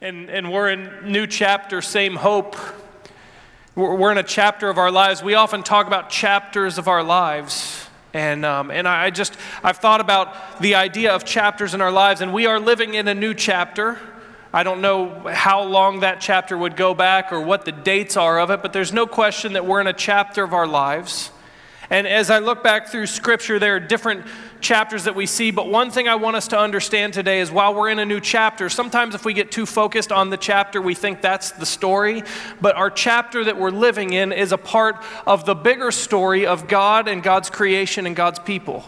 And, and we're in new chapter, same hope. We're, in a chapter of our lives. We often talk about chapters of our lives. And, um, and I just, I've thought about the idea of chapters in our lives, and we are living in a new chapter. I don't know how long that chapter would go back or what the dates are of it, but there's no question that we're in a chapter of our lives. And as I look back through Scripture, there are different chapters that we see. But one thing I want us to understand today is while we're in a new chapter, sometimes if we get too focused on the chapter, we think that's the story. But our chapter that we're living in is a part of the bigger story of God and God's creation and God's people.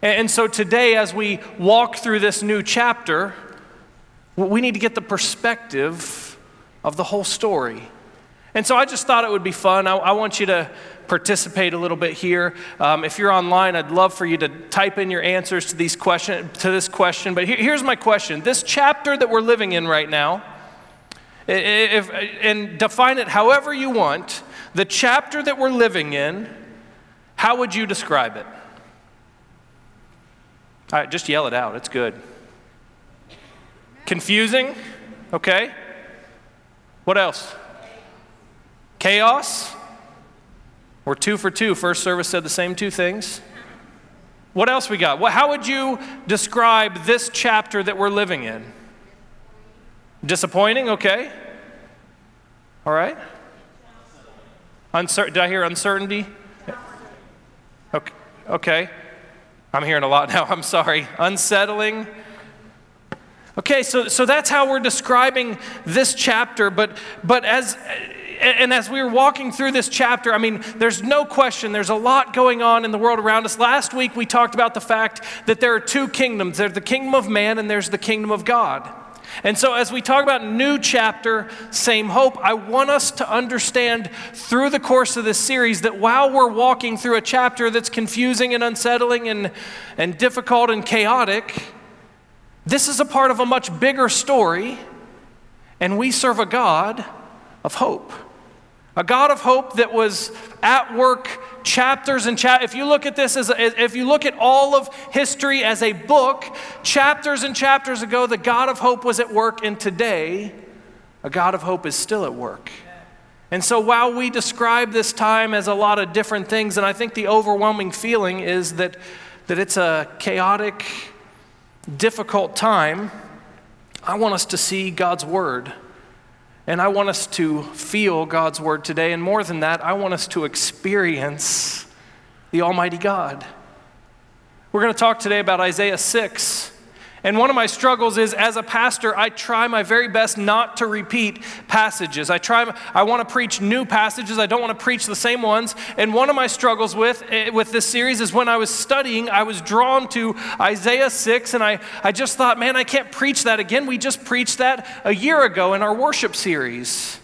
And so today, as we walk through this new chapter, we need to get the perspective of the whole story. And so I just thought it would be fun. I, I want you to participate a little bit here. Um, if you're online, I'd love for you to type in your answers to, these question, to this question. But here, here's my question This chapter that we're living in right now, if, and define it however you want, the chapter that we're living in, how would you describe it? All right, just yell it out. It's good. Confusing? Okay. What else? Chaos? We're two for two. First service said the same two things. What else we got? Well, how would you describe this chapter that we're living in? Disappointing, okay. All right. Uncer- did I hear uncertainty? Okay. okay. I'm hearing a lot now. I'm sorry. Unsettling. Okay, so, so that's how we're describing this chapter, but, but as and as we were walking through this chapter, I mean, there's no question there's a lot going on in the world around us. Last week we talked about the fact that there are two kingdoms there's the kingdom of man and there's the kingdom of God. And so, as we talk about new chapter, same hope, I want us to understand through the course of this series that while we're walking through a chapter that's confusing and unsettling and, and difficult and chaotic, this is a part of a much bigger story, and we serve a God of hope. A God of hope that was at work chapters and chapters. If you look at this as, a, if you look at all of history as a book, chapters and chapters ago, the God of hope was at work, and today, a God of hope is still at work. And so while we describe this time as a lot of different things, and I think the overwhelming feeling is that, that it's a chaotic, difficult time, I want us to see God's Word and I want us to feel God's word today. And more than that, I want us to experience the Almighty God. We're going to talk today about Isaiah 6. And one of my struggles is as a pastor, I try my very best not to repeat passages. I try I want to preach new passages. I don't want to preach the same ones. And one of my struggles with eh, with this series is when I was studying, I was drawn to Isaiah 6 and I I just thought, man, I can't preach that again. We just preached that a year ago in our worship series.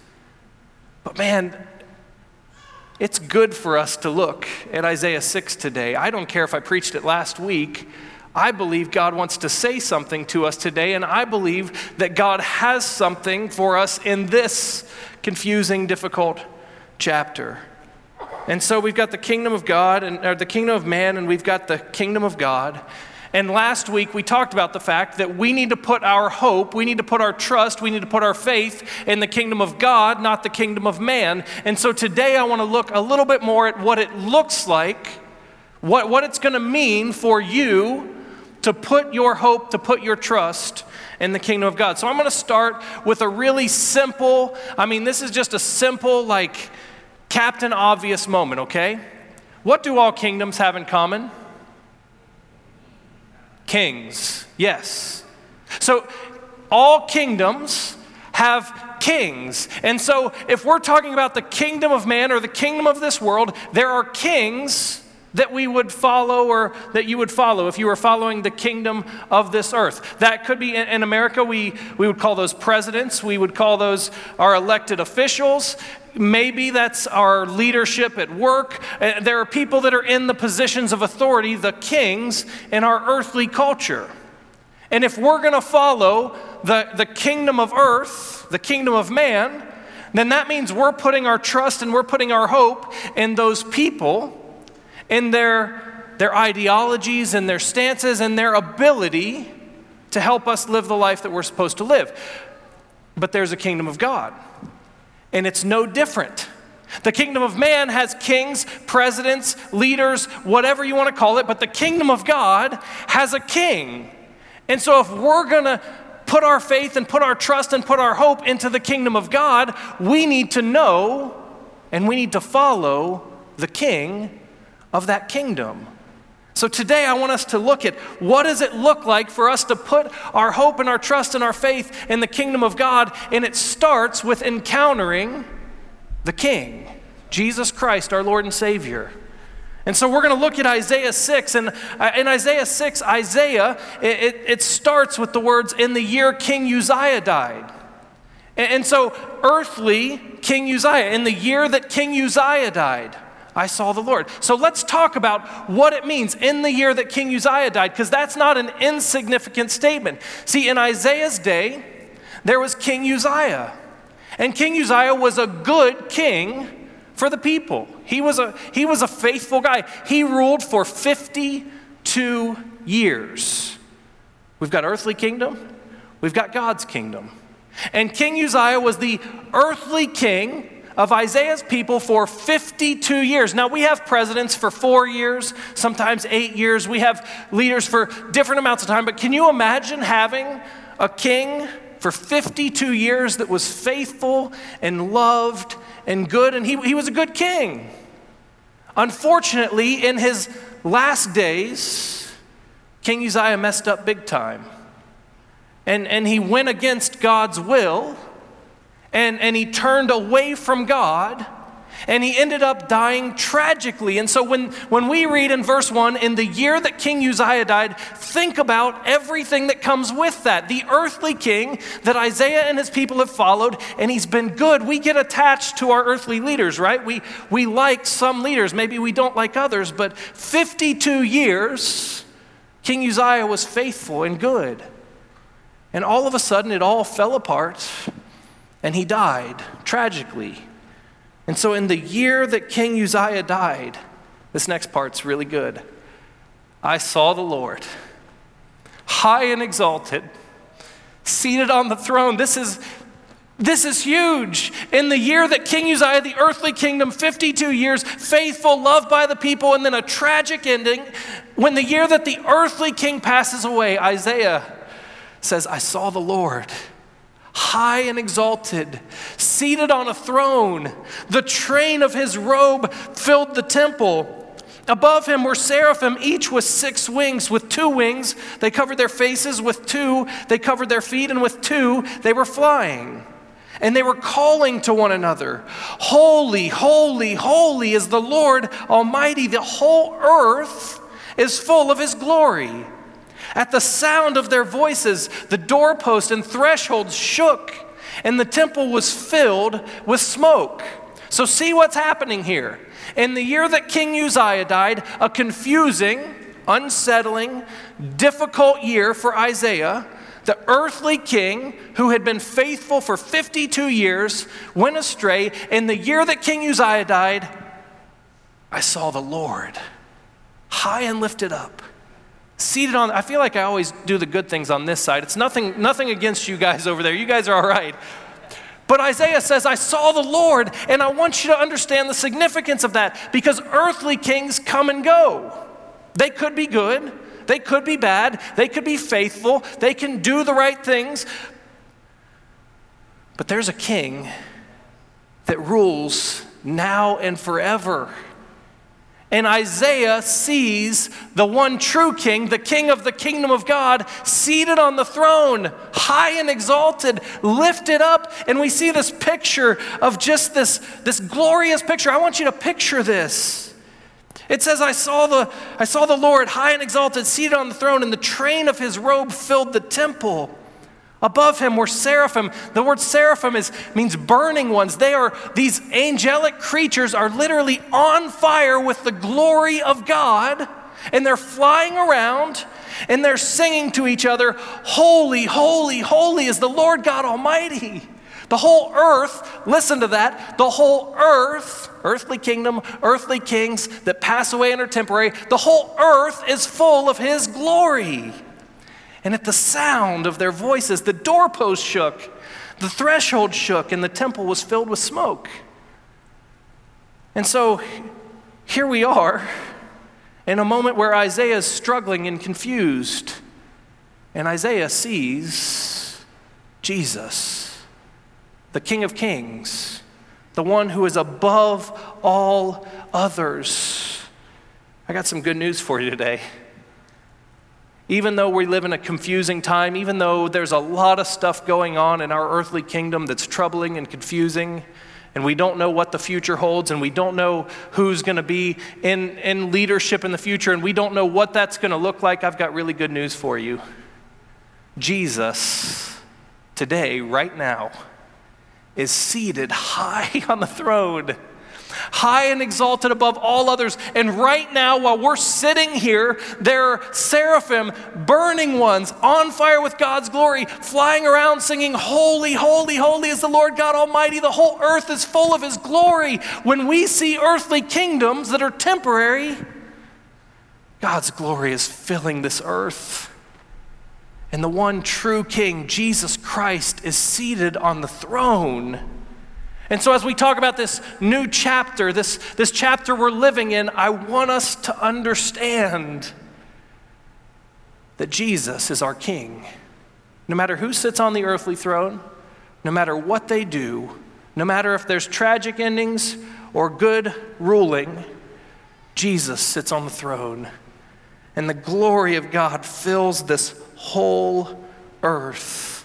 But man, it's good for us to look at Isaiah 6 today. I don't care if I preached it last week. I believe God wants to say something to us today, and I believe that God has something for us in this confusing, difficult chapter. And so we've got the kingdom of God and or the kingdom of man, and we've got the kingdom of God. And last week we talked about the fact that we need to put our hope, we need to put our trust, we need to put our faith in the kingdom of God, not the kingdom of man. And so today I want to look a little bit more at what it looks like, what, what it's going to mean for you to put your hope, to put your trust in the kingdom of God. So I'm going to start with a really simple, I mean, this is just a simple, like, Captain Obvious moment, okay? What do all kingdoms have in common? Kings, yes. So all kingdoms have kings. And so if we're talking about the kingdom of man or the kingdom of this world, there are kings that we would follow or that you would follow if you were following the kingdom of this earth. That could be in America, we, we would call those presidents, we would call those our elected officials. Maybe that's our leadership at work. Uh, there are people that are in the positions of authority, the kings, in our earthly culture. And if we're going to follow the, the kingdom of earth, the kingdom of man, then that means we're putting our trust and we're putting our hope in those people in their, their ideologies and their stances and their ability to help us live the life that we're supposed to live. but there's a kingdom of God. And it's no different. The kingdom of man has kings, presidents, leaders, whatever you want to call it, but the kingdom of God has a king. And so if we're going to put our faith and put our trust and put our hope into the kingdom of God, we need to know and we need to follow the king of that kingdom. So today I want us to look at what does it look like for us to put our hope and our trust and our faith in the kingdom of God and it starts with encountering the king, Jesus Christ our Lord and Savior. And so we're going to look at Isaiah 6. And uh, in Isaiah 6, Isaiah, it, it starts with the words, In the year King Uzziah died. And so, earthly King Uzziah, in the year that King Uzziah died. I saw the Lord. So let's talk about what it means in the year that King Uzziah died, because that's not an insignificant statement. See, in Isaiah's day, there was King Uzziah. And King Uzziah was a good king for the people. He was a, he was a faithful guy. He ruled for 52 years. We've got earthly kingdom, we've got God's kingdom. And King Uzziah was the earthly king of Isaiah's people for 52 years. Now, we have presidents for four years, sometimes eight years. We have leaders for different amounts of time. But can you imagine having a king for 52 years that was faithful and loved and good? And he, he was a good king. Unfortunately, in his last days, King Uzziah messed up big time. And, and he went against God's will and, and he turned away from God and he ended up dying tragically. And so when, when we read in verse 1, in the year that King Uzziah died, think about everything that comes with that. The earthly king that Isaiah and his people have followed, and he's been good. We get attached to our earthly leaders, right? We, we like some leaders, maybe we don't like others, but 52 years, King Uzziah was faithful and good. And all of a sudden, it all fell apart and he died tragically. And so, in the year that King Uzziah died, this next part's really good. I saw the Lord, high and exalted, seated on the throne. This is, this is huge. In the year that King Uzziah, the earthly kingdom, 52 years, faithful, loved by the people, and then a tragic ending. When the year that the earthly king passes away, Isaiah says, I saw the Lord high and exalted, seated on a throne. The train of his robe filled the temple. Above him were seraphim, each with six wings. With two wings, they covered their faces. With two, they covered their feet. And with two, they were flying. And they were calling to one another Holy, holy, holy is the Lord Almighty. The whole earth is full of his glory. At the sound of their voices, the doorpost and thresholds shook, and the temple was filled with smoke. So, see what's happening here. In the year that King Uzziah died, a confusing, unsettling, difficult year for Isaiah, the earthly king who had been faithful for 52 years went astray. In the year that King Uzziah died, I saw the Lord high and lifted up seated on i feel like i always do the good things on this side. It's nothing nothing against you guys over there. You guys are all right. But isaiah says i saw the lord and i want you to understand the significance of that because earthly kings come and go. They could be good. They could be bad. They could be faithful. They can do the right things. But there's a king that rules now and forever and Isaiah sees the one true king, the king of the kingdom of God, seated on the throne, high and exalted, lifted up. And we see this picture of just this, this glorious picture. I want you to picture this. It says, I saw, the, I saw the Lord high and exalted, seated on the throne, and the train of his robe filled the temple. Above him were seraphim. The word seraphim is, means burning ones. They are, these angelic creatures are literally on fire with the glory of God, and they're flying around and they're singing to each other, Holy, holy, holy is the Lord God Almighty. The whole earth, listen to that, the whole earth, earthly kingdom, earthly kings that pass away and are temporary, the whole earth is full of His glory. And at the sound of their voices, the doorpost shook, the threshold shook, and the temple was filled with smoke. And so here we are in a moment where Isaiah is struggling and confused. And Isaiah sees Jesus, the King of Kings, the one who is above all others. I got some good news for you today. Even though we live in a confusing time, even though there's a lot of stuff going on in our earthly kingdom that's troubling and confusing, and we don't know what the future holds, and we don't know who's going to be in, in leadership in the future, and we don't know what that's going to look like, I've got really good news for you. Jesus, today, right now, is seated high on the throne high and exalted above all others. And right now, while we're sitting here, there are seraphim, burning ones, on fire with God's glory, flying around singing, Holy, holy, holy is the Lord God Almighty. The whole earth is full of His glory. When we see earthly kingdoms that are temporary, God's glory is filling this earth. And the one true King, Jesus Christ, is seated on the throne. And so, as we talk about this new chapter, this, this chapter we're living in, I want us to understand that Jesus is our King. No matter who sits on the earthly throne, no matter what they do, no matter if there's tragic endings or good ruling, Jesus sits on the throne. And the glory of God fills this whole earth.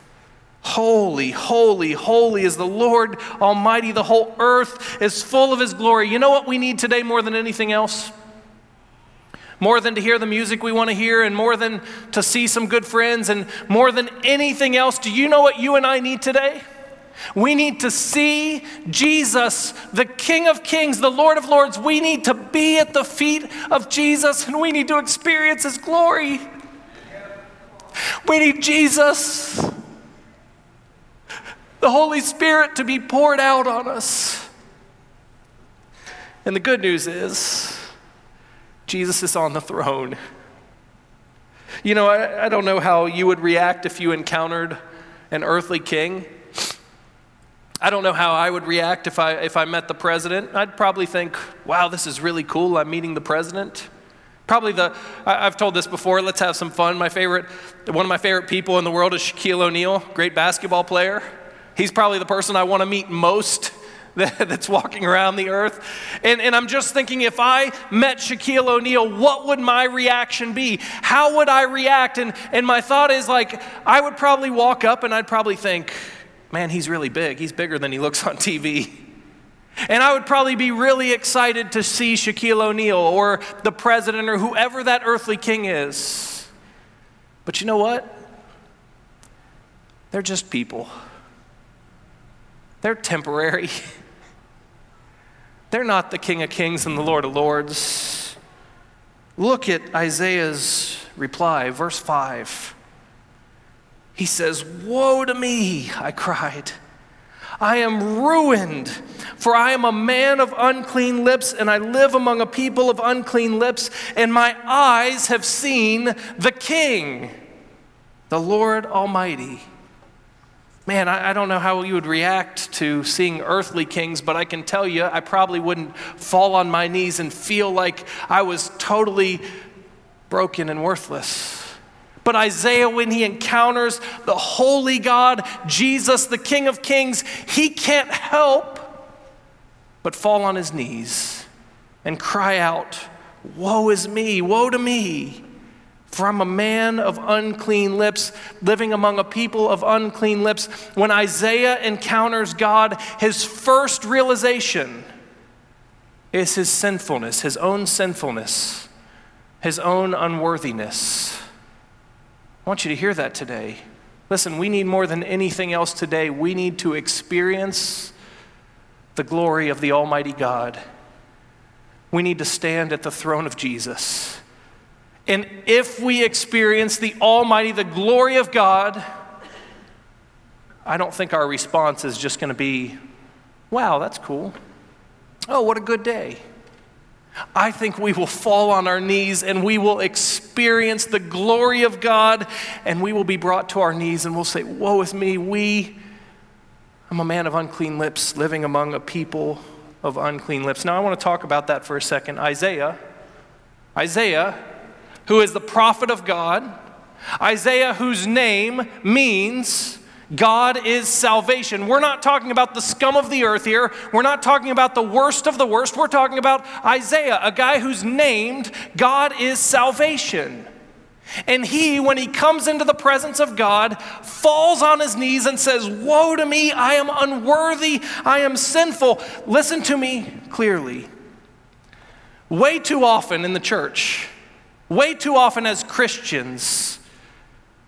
Holy, holy, holy is the Lord Almighty. The whole earth is full of His glory. You know what we need today more than anything else? More than to hear the music we want to hear, and more than to see some good friends, and more than anything else, do you know what you and I need today? We need to see Jesus, the King of Kings, the Lord of Lords. We need to be at the feet of Jesus, and we need to experience His glory. We need Jesus the Holy Spirit to be poured out on us. And the good news is, Jesus is on the throne. You know, I, I, don't know how you would react if you encountered an earthly king. I don't know how I would react if I, if I met the president. I'd probably think, wow, this is really cool. I'm meeting the president. Probably the, I, I've told this before, let's have some fun. My favorite, one of my favorite people in the world is Shaquille O'Neal, great basketball player. He's probably the person I want to meet most that's walking around the earth. And, and I'm just thinking if I met Shaquille O'Neal, what would my reaction be? How would I react? And, and my thought is like, I would probably walk up and I'd probably think, man, he's really big. He's bigger than he looks on TV. And I would probably be really excited to see Shaquille O'Neal or the president or whoever that earthly king is. But you know what? They're just people. They're temporary. They're not the King of Kings and the Lord of Lords. Look at Isaiah's reply, verse 5. He says, Woe to me, I cried. I am ruined, for I am a man of unclean lips, and I live among a people of unclean lips, and my eyes have seen the King, the Lord Almighty. Man, I, I, don't know how you would react to seeing earthly kings, but I can tell you, I probably wouldn't fall on my knees and feel like I was totally broken and worthless. But Isaiah, when he encounters the holy God, Jesus, the King of Kings, he can't help but fall on his knees and cry out, Woe is me, woe to me. From a man of unclean lips, living among a people of unclean lips. When Isaiah encounters God, his first realization is his sinfulness, his own sinfulness, his own unworthiness. I want you to hear that today. Listen, we need more than anything else today. We need to experience the glory of the Almighty God. We need to stand at the throne of Jesus. And if we experience the Almighty, the glory of God, I don't think our response is just going to be, wow, that's cool. Oh, what a good day. I think we will fall on our knees and we will experience the glory of God and we will be brought to our knees and we'll say, Woe is me, we, I'm a man of unclean lips living among a people of unclean lips. Now I want to talk about that for a second. Isaiah, Isaiah, who is the prophet of God, Isaiah, whose name means God is salvation. We're not talking about the scum of the earth here. We're not talking about the worst of the worst. We're talking about Isaiah, a guy who's named God is salvation. And he, when he comes into the presence of God, falls on his knees and says, Woe to me, I am unworthy, I am sinful. Listen to me clearly. Way too often in the church, way too often as Christians,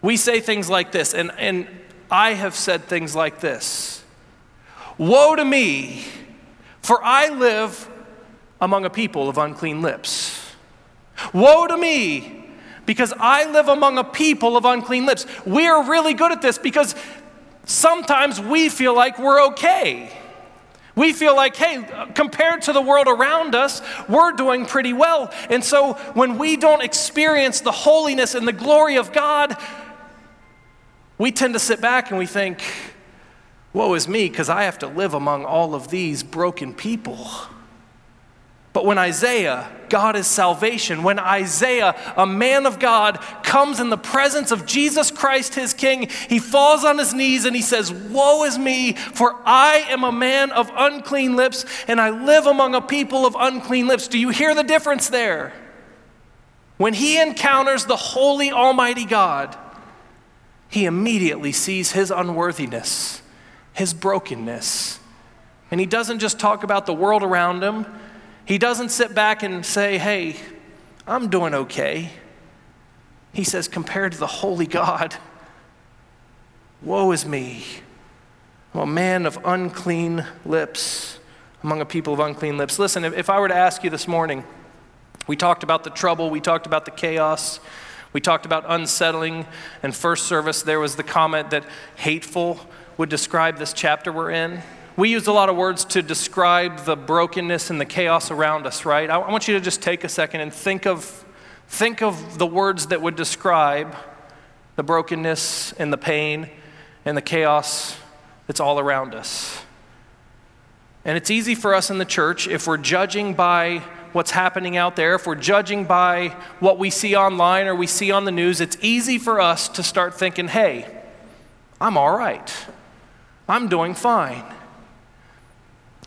we say things like this, and, and I have said things like this Woe to me, for I live among a people of unclean lips. Woe to me, because I live among a people of unclean lips. We are really good at this because sometimes we feel like we're okay. We feel like, hey, compared to the world around us, we're doing pretty well. And so when we don't experience the holiness and the glory of God, we tend to sit back and we think, woe is me, because I have to live among all of these broken people. But when Isaiah, God is salvation, when Isaiah, a man of God, comes in the presence of Jesus Christ, his king, he falls on his knees and he says, Woe is me, for I am a man of unclean lips, and I live among a people of unclean lips. Do you hear the difference there? When he encounters the holy, almighty God, he immediately sees his unworthiness, his brokenness. And he doesn't just talk about the world around him, he doesn't sit back and say, Hey, I'm doing okay. He says, Compared to the holy God, woe is me. I'm a man of unclean lips among a people of unclean lips. Listen, if I were to ask you this morning, we talked about the trouble, we talked about the chaos, we talked about unsettling, and first service, there was the comment that hateful would describe this chapter we're in. We use a lot of words to describe the brokenness and the chaos around us, right? I want you to just take a second and think of, think of the words that would describe the brokenness and the pain and the chaos that's all around us. And it's easy for us in the church if we're judging by what's happening out there, if we're judging by what we see online or we see on the news, it's easy for us to start thinking, hey, I'm all right. I'm doing fine.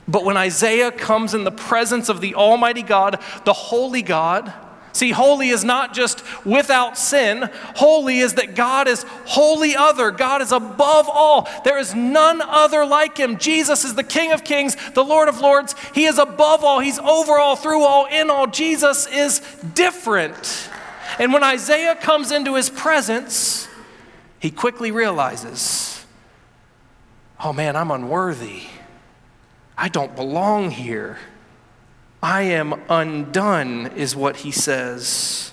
But when Isaiah comes in the presence of the Almighty God, the Holy God, See, holy is not just without sin. Holy is that God is holy other. God is above all. There is none other like him. Jesus is the King of kings, the Lord of lords. He is above all. He's over all, through all, in all. Jesus is different. And when Isaiah comes into his presence, he quickly realizes, oh man, I'm unworthy. I don't belong here. I am undone, is what he says.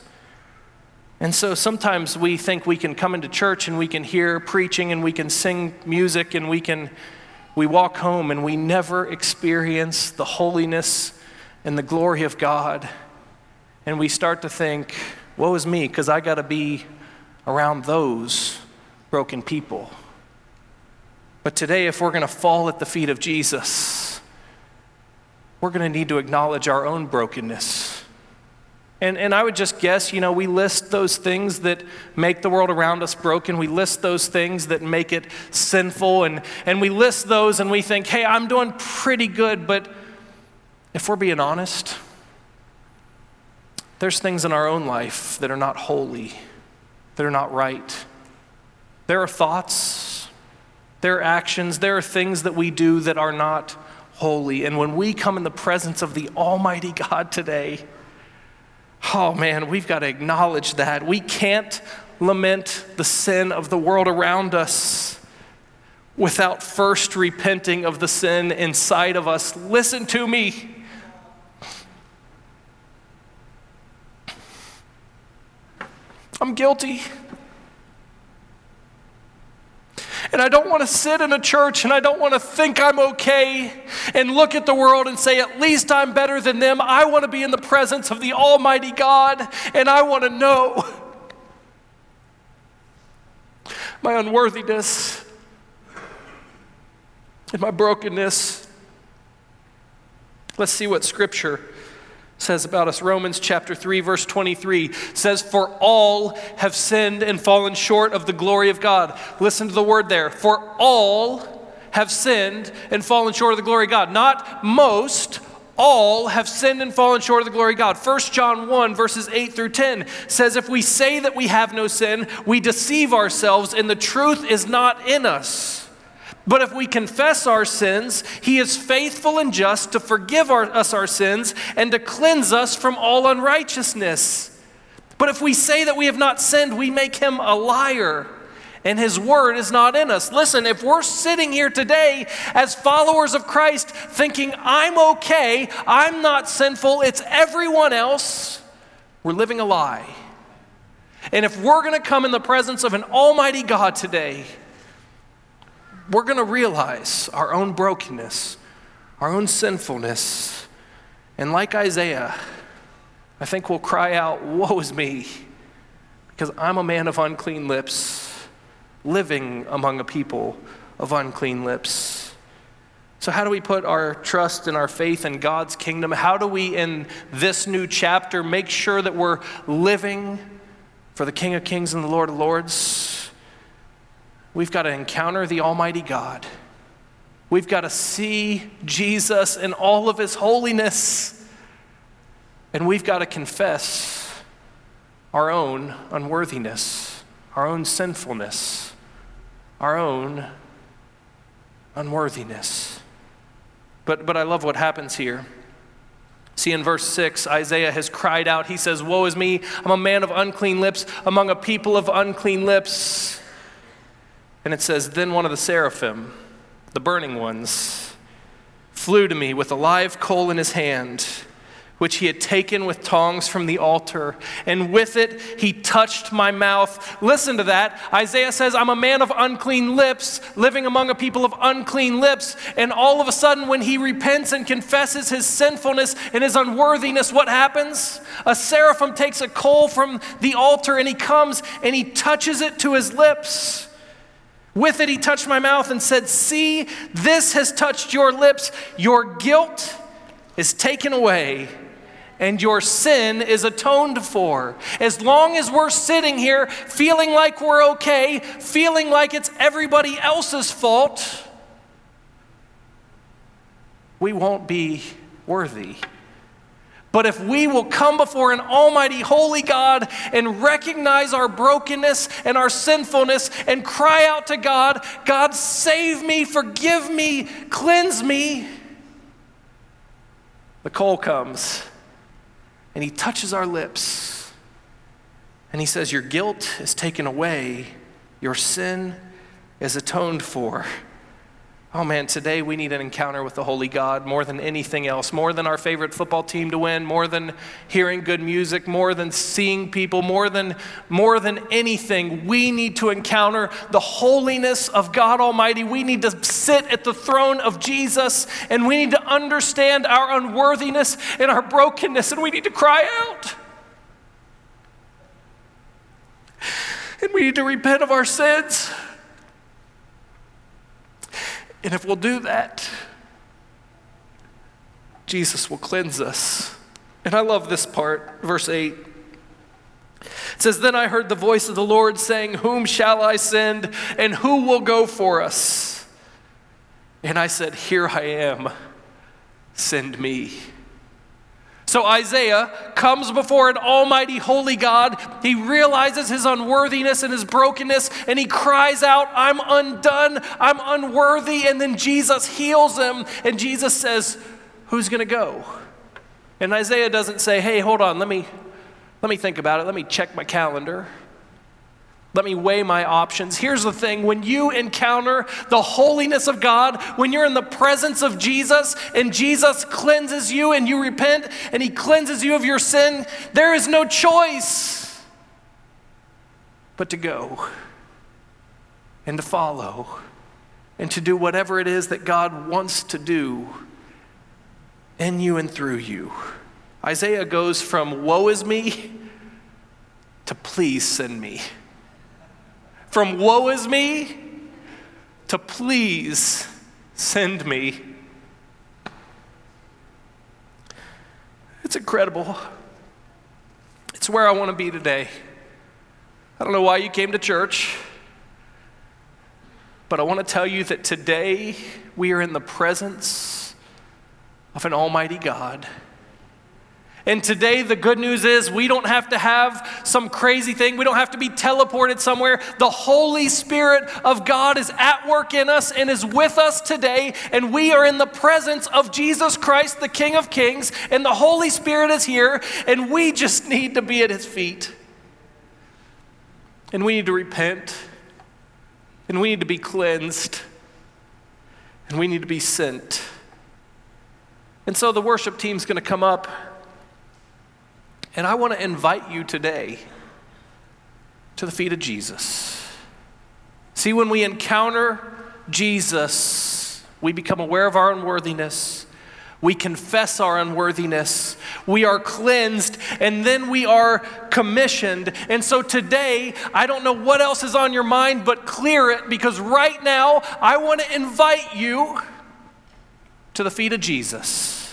And so sometimes we think we can come into church and we can hear preaching and we can sing music and we can we walk home and we never experience the holiness and the glory of God. And we start to think, woe is me, because I got to be around those broken people. But today, if we're going to fall at the feet of Jesus, we're going to need to acknowledge our own brokenness. And, and I would just guess, you know, we list those things that make the world around us broken. We list those things that make it sinful. And, and we list those and we think, hey, I'm doing pretty good. But if we're being honest, there's things in our own life that are not holy, that are not right. There are thoughts, there are actions, there are things that we do that are not holy. And when we come in the presence of the Almighty God today, oh man, we've got to acknowledge that. We can't lament the sin of the world around us without first repenting of the sin inside of us. Listen to me. I'm guilty. And I don't want to sit in a church and I don't want to think I'm okay and look at the world and say, at least I'm better than them. I want to be in the presence of the Almighty God and I want to know my unworthiness and my brokenness. Let's see what Scripture says about us. Romans chapter 3, verse 23 says, For all have sinned and fallen short of the glory of God. Listen to the word there. For all have sinned and fallen short of the glory of God. Not most, all have sinned and fallen short of the glory of God. 1 John 1, verses 8 through 10 says, If we say that we have no sin, we deceive ourselves, and the truth is not in us. But if we confess our sins, he is faithful and just to forgive our, us our sins and to cleanse us from all unrighteousness. But if we say that we have not sinned, we make him a liar and his word is not in us. Listen, if we're sitting here today as followers of Christ thinking, I'm okay, I'm not sinful, it's everyone else, we're living a lie. And if we're going to come in the presence of an almighty God today, we're going to realize our own brokenness, our own sinfulness. And like Isaiah, I think we'll cry out, Woe is me, because I'm a man of unclean lips, living among a people of unclean lips. So, how do we put our trust and our faith in God's kingdom? How do we, in this new chapter, make sure that we're living for the King of Kings and the Lord of Lords? We've got to encounter the Almighty God. We've got to see Jesus in all of his holiness. And we've got to confess our own unworthiness, our own sinfulness, our own unworthiness. But, but I love what happens here. See, in verse 6, Isaiah has cried out. He says, Woe is me, I'm a man of unclean lips, among a people of unclean lips. And it says, Then one of the seraphim, the burning ones, flew to me with a live coal in his hand, which he had taken with tongs from the altar. And with it he touched my mouth. Listen to that. Isaiah says, I'm a man of unclean lips, living among a people of unclean lips. And all of a sudden, when he repents and confesses his sinfulness and his unworthiness, what happens? A seraphim takes a coal from the altar and he comes and he touches it to his lips. With it, he touched my mouth and said, See, this has touched your lips. Your guilt is taken away and your sin is atoned for. As long as we're sitting here feeling like we're okay, feeling like it's everybody else's fault, we won't be worthy. But if we will come before an almighty, holy God and recognize our brokenness and our sinfulness and cry out to God, God, save me, forgive me, cleanse me, the coal comes and he touches our lips and he says, Your guilt is taken away, your sin is atoned for. Oh man, today we need an encounter with the Holy God more than anything else, more than our favorite football team to win, more than hearing good music, more than seeing people, more than more than anything. We need to encounter the holiness of God Almighty. We need to sit at the throne of Jesus and we need to understand our unworthiness and our brokenness and we need to cry out. And we need to repent of our sins. And if we'll do that, Jesus will cleanse us. And I love this part, verse 8. It says, Then I heard the voice of the Lord saying, Whom shall I send, and who will go for us? And I said, Here I am, send me. So Isaiah comes before an almighty holy God. He realizes his unworthiness and his brokenness, and he cries out, I'm undone, I'm unworthy. And then Jesus heals him, and Jesus says, Who's going to go? And Isaiah doesn't say, Hey, hold on, let me, let me think about it, let me check my calendar. Let me weigh my options. Here's the thing when you encounter the holiness of God, when you're in the presence of Jesus and Jesus cleanses you and you repent and he cleanses you of your sin, there is no choice but to go. and to follow and to do whatever it is that God wants to do in you and through you. Isaiah goes from woe is me to please send me. From woe is me to please send me. It's incredible. It's where I want to be today. I don't know why you came to church, but I want to tell you that today we are in the presence of an almighty God. And today, the good news is we don't have to have some crazy thing. We don't have to be teleported somewhere. The Holy Spirit of God is at work in us and is with us today. And we are in the presence of Jesus Christ, the King of Kings. And the Holy Spirit is here. And we just need to be at his feet. And we need to repent. And we need to be cleansed. And we need to be sent. And so the worship team's going to come up. And I want to invite you today to the feet of Jesus. See, when we encounter Jesus, we become aware of our unworthiness. We confess our unworthiness. We are cleansed, and then we are commissioned. And so today, I don't know what else is on your mind, but clear it because right now, I want to invite you to the feet of Jesus.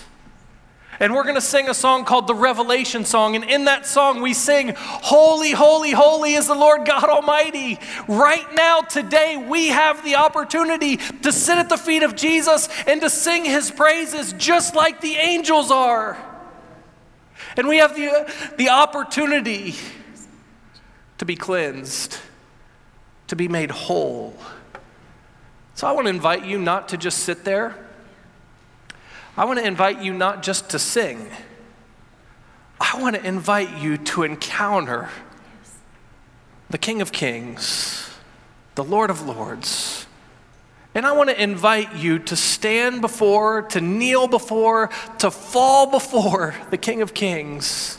And we're going to sing a song called the Revelation Song. And in that song, we sing, Holy, holy, holy is the Lord God Almighty. Right now, today, we have the opportunity to sit at the feet of Jesus and to sing his praises just like the angels are. And we have the, the opportunity to be cleansed, to be made whole. So I want to invite you not to just sit there I want to invite you not just to sing, I want to invite you to encounter the King of Kings, the Lord of Lords. And I want to invite you to stand before, to kneel before, to fall before the King of Kings,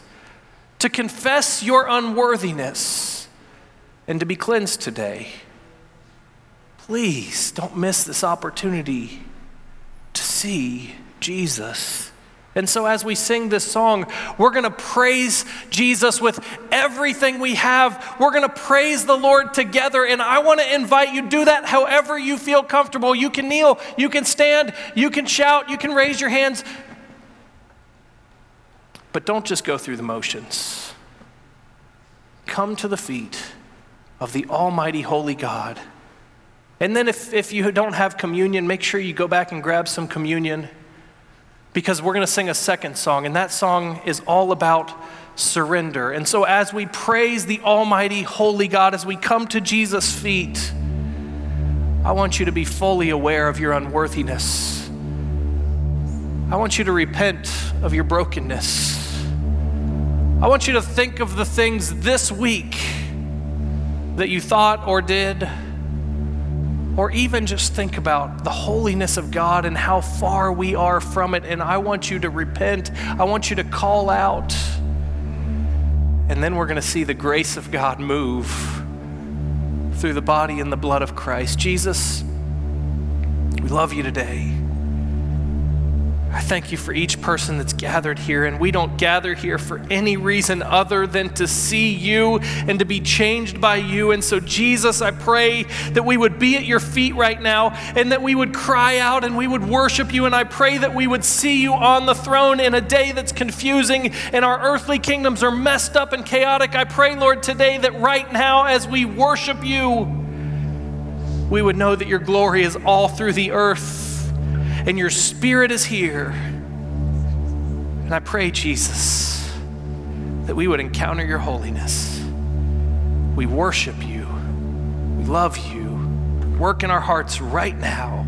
to confess your unworthiness, and to be cleansed today. Please don't miss this opportunity to see Jesus. And so, as we sing this song, we're going to praise Jesus with everything we have. We're going to praise the Lord together. And I want to invite you do that however you feel comfortable. You can kneel, you can stand, you can shout, you can raise your hands. But don't just go through the motions. Come to the feet of the Almighty Holy God. And then, if, if you don't have communion, make sure you go back and grab some communion because we're going to sing a second song, and that song is all about surrender. And so, as we praise the Almighty, Holy God, as we come to Jesus' feet, I want you to be fully aware of your unworthiness. I want you to repent of your brokenness. I want you to think of the things this week that you thought or did or even just think about the holiness of God and how far we are from it. And I want you to repent. I want you to call out. And then we're going to see the grace of God move through the body and the blood of Christ. Jesus, we love you today. Thank you for each person that's gathered here, and we don't gather here for any reason other than to see you and to be changed by you. And so, Jesus, I pray that we would be at your feet right now and that we would cry out and we would worship you. And I pray that we would see you on the throne in a day that's confusing and our earthly kingdoms are messed up and chaotic. I pray, Lord, today that right now, as we worship you, we would know that your glory is all through the earth and your spirit is here. And I pray, Jesus, that we would encounter your holiness. We worship you. We love you. Work in our hearts right now.